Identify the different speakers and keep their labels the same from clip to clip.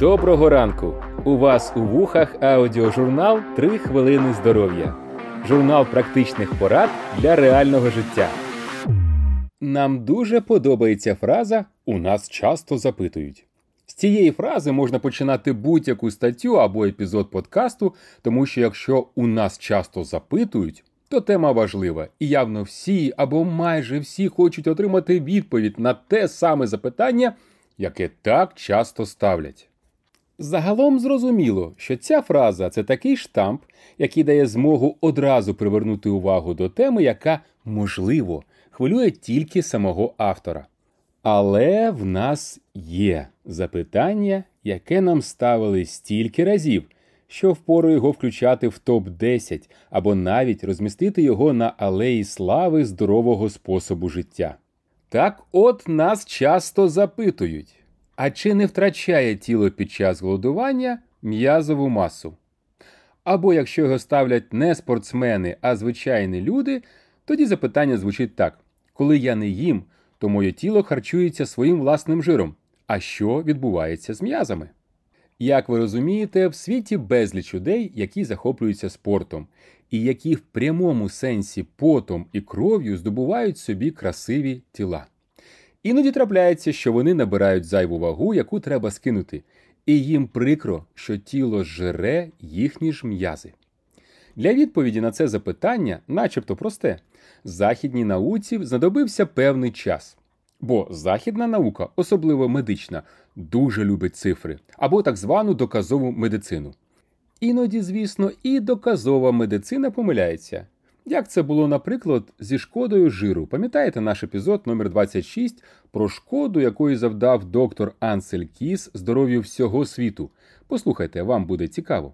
Speaker 1: Доброго ранку! У вас у вухах аудіожурнал «3 хвилини здоров'я. Журнал практичних порад для реального життя. Нам дуже подобається фраза У нас часто запитують. З цієї фрази можна починати будь-яку статтю або епізод подкасту, тому що якщо у нас часто запитують, то тема важлива, і явно всі або майже всі хочуть отримати відповідь на те саме запитання, яке так часто ставлять. Загалом зрозуміло, що ця фраза це такий штамп, який дає змогу одразу привернути увагу до теми, яка, можливо, хвилює тільки самого автора. Але в нас є запитання, яке нам ставили стільки разів, що впору його включати в топ-10 або навіть розмістити його на алеї слави здорового способу життя. Так от нас часто запитують. А чи не втрачає тіло під час голодування м'язову масу? Або якщо його ставлять не спортсмени, а звичайні люди, тоді запитання звучить так: коли я не їм, то моє тіло харчується своїм власним жиром. А що відбувається з м'язами? Як ви розумієте, в світі безліч людей, які захоплюються спортом, і які в прямому сенсі потом і кров'ю здобувають собі красиві тіла. Іноді трапляється, що вони набирають зайву вагу, яку треба скинути, і їм прикро, що тіло жре їхні ж м'язи. Для відповіді на це запитання, начебто просте, західній науці знадобився певний час. Бо західна наука, особливо медична, дуже любить цифри або так звану доказову медицину. Іноді, звісно, і доказова медицина помиляється. Як це було, наприклад, зі шкодою жиру. Пам'ятаєте наш епізод номер 26 про шкоду, якої завдав доктор Ансель Кіс здоров'ю всього світу? Послухайте, вам буде цікаво.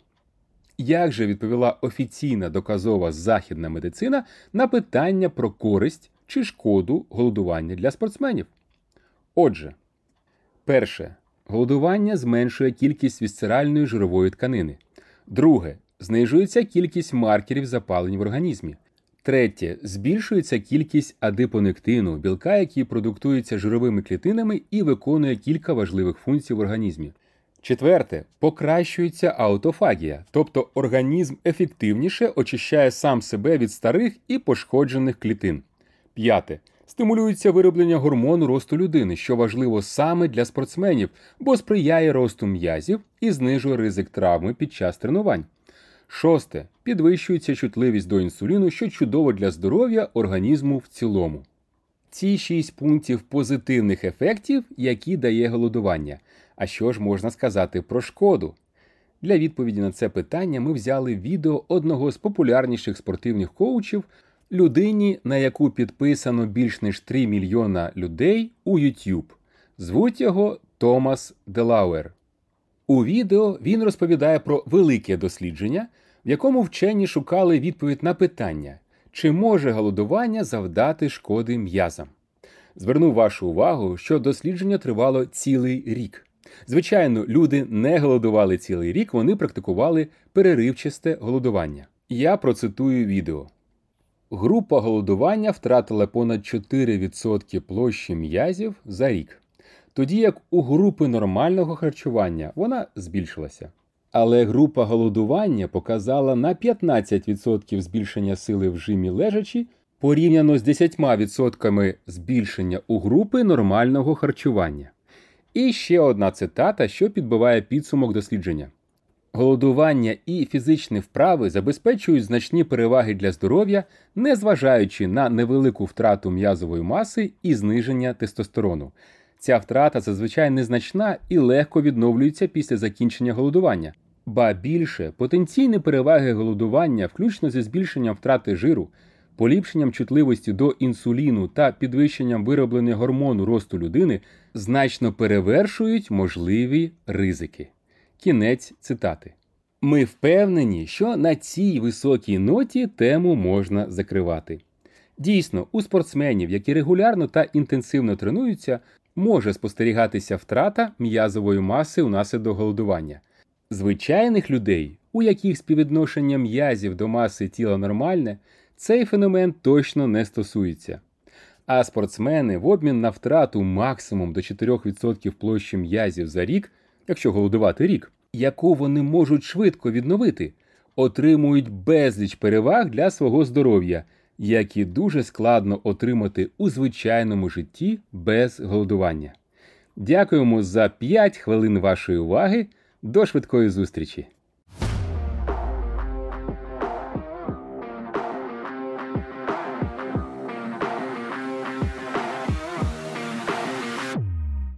Speaker 1: Як же відповіла офіційна доказова західна медицина на питання про користь чи шкоду голодування для спортсменів? Отже, перше, голодування зменшує кількість вісцеральної жирової тканини. Друге, знижується кількість маркерів запалень в організмі. Третє, збільшується кількість адипонектину, білка, який продуктується жировими клітинами і виконує кілька важливих функцій в організмі. Четверте, покращується аутофагія, тобто організм ефективніше очищає сам себе від старих і пошкоджених клітин. П'яте. Стимулюється вироблення гормону росту людини, що важливо саме для спортсменів, бо сприяє росту м'язів і знижує ризик травми під час тренувань. Шосте. Підвищується чутливість до інсуліну, що чудово для здоров'я організму в цілому. Ці шість пунктів позитивних ефектів, які дає голодування. А що ж можна сказати про шкоду? Для відповіді на це питання ми взяли відео одного з популярніших спортивних коучів, людині, на яку підписано більш ніж 3 мільйона людей у YouTube. Звуть його Томас Делауер. У відео він розповідає про велике дослідження, в якому вчені шукали відповідь на питання, чи може голодування завдати шкоди м'язам. Зверну вашу увагу, що дослідження тривало цілий рік. Звичайно, люди не голодували цілий рік, вони практикували переривчасте голодування. Я процитую відео. Група голодування втратила понад 4% площі м'язів за рік тоді як у групи нормального харчування вона збільшилася. Але група голодування показала на 15% збільшення сили в жимі лежачі порівняно з 10% збільшення у групи нормального харчування. І ще одна цитата, що підбиває підсумок дослідження. Голодування і фізичні вправи забезпечують значні переваги для здоров'я, незважаючи на невелику втрату м'язової маси і зниження тестостерону. Ця втрата зазвичай незначна і легко відновлюється після закінчення голодування. Ба більше потенційні переваги голодування, включно зі збільшенням втрати жиру, поліпшенням чутливості до інсуліну та підвищенням вироблення гормону росту людини, значно перевершують можливі ризики. Кінець цитати. Ми впевнені, що на цій високій ноті тему можна закривати. Дійсно, у спортсменів, які регулярно та інтенсивно тренуються, може спостерігатися втрата м'язової маси унаслідок голодування. Звичайних людей, у яких співвідношення м'язів до маси тіла нормальне, цей феномен точно не стосується. А спортсмени в обмін на втрату максимум до 4% площі м'язів за рік якщо голодувати рік, яку вони можуть швидко відновити, отримують безліч переваг для свого здоров'я, які дуже складно отримати у звичайному житті без голодування. Дякуємо за 5 хвилин вашої уваги. До швидкої зустрічі!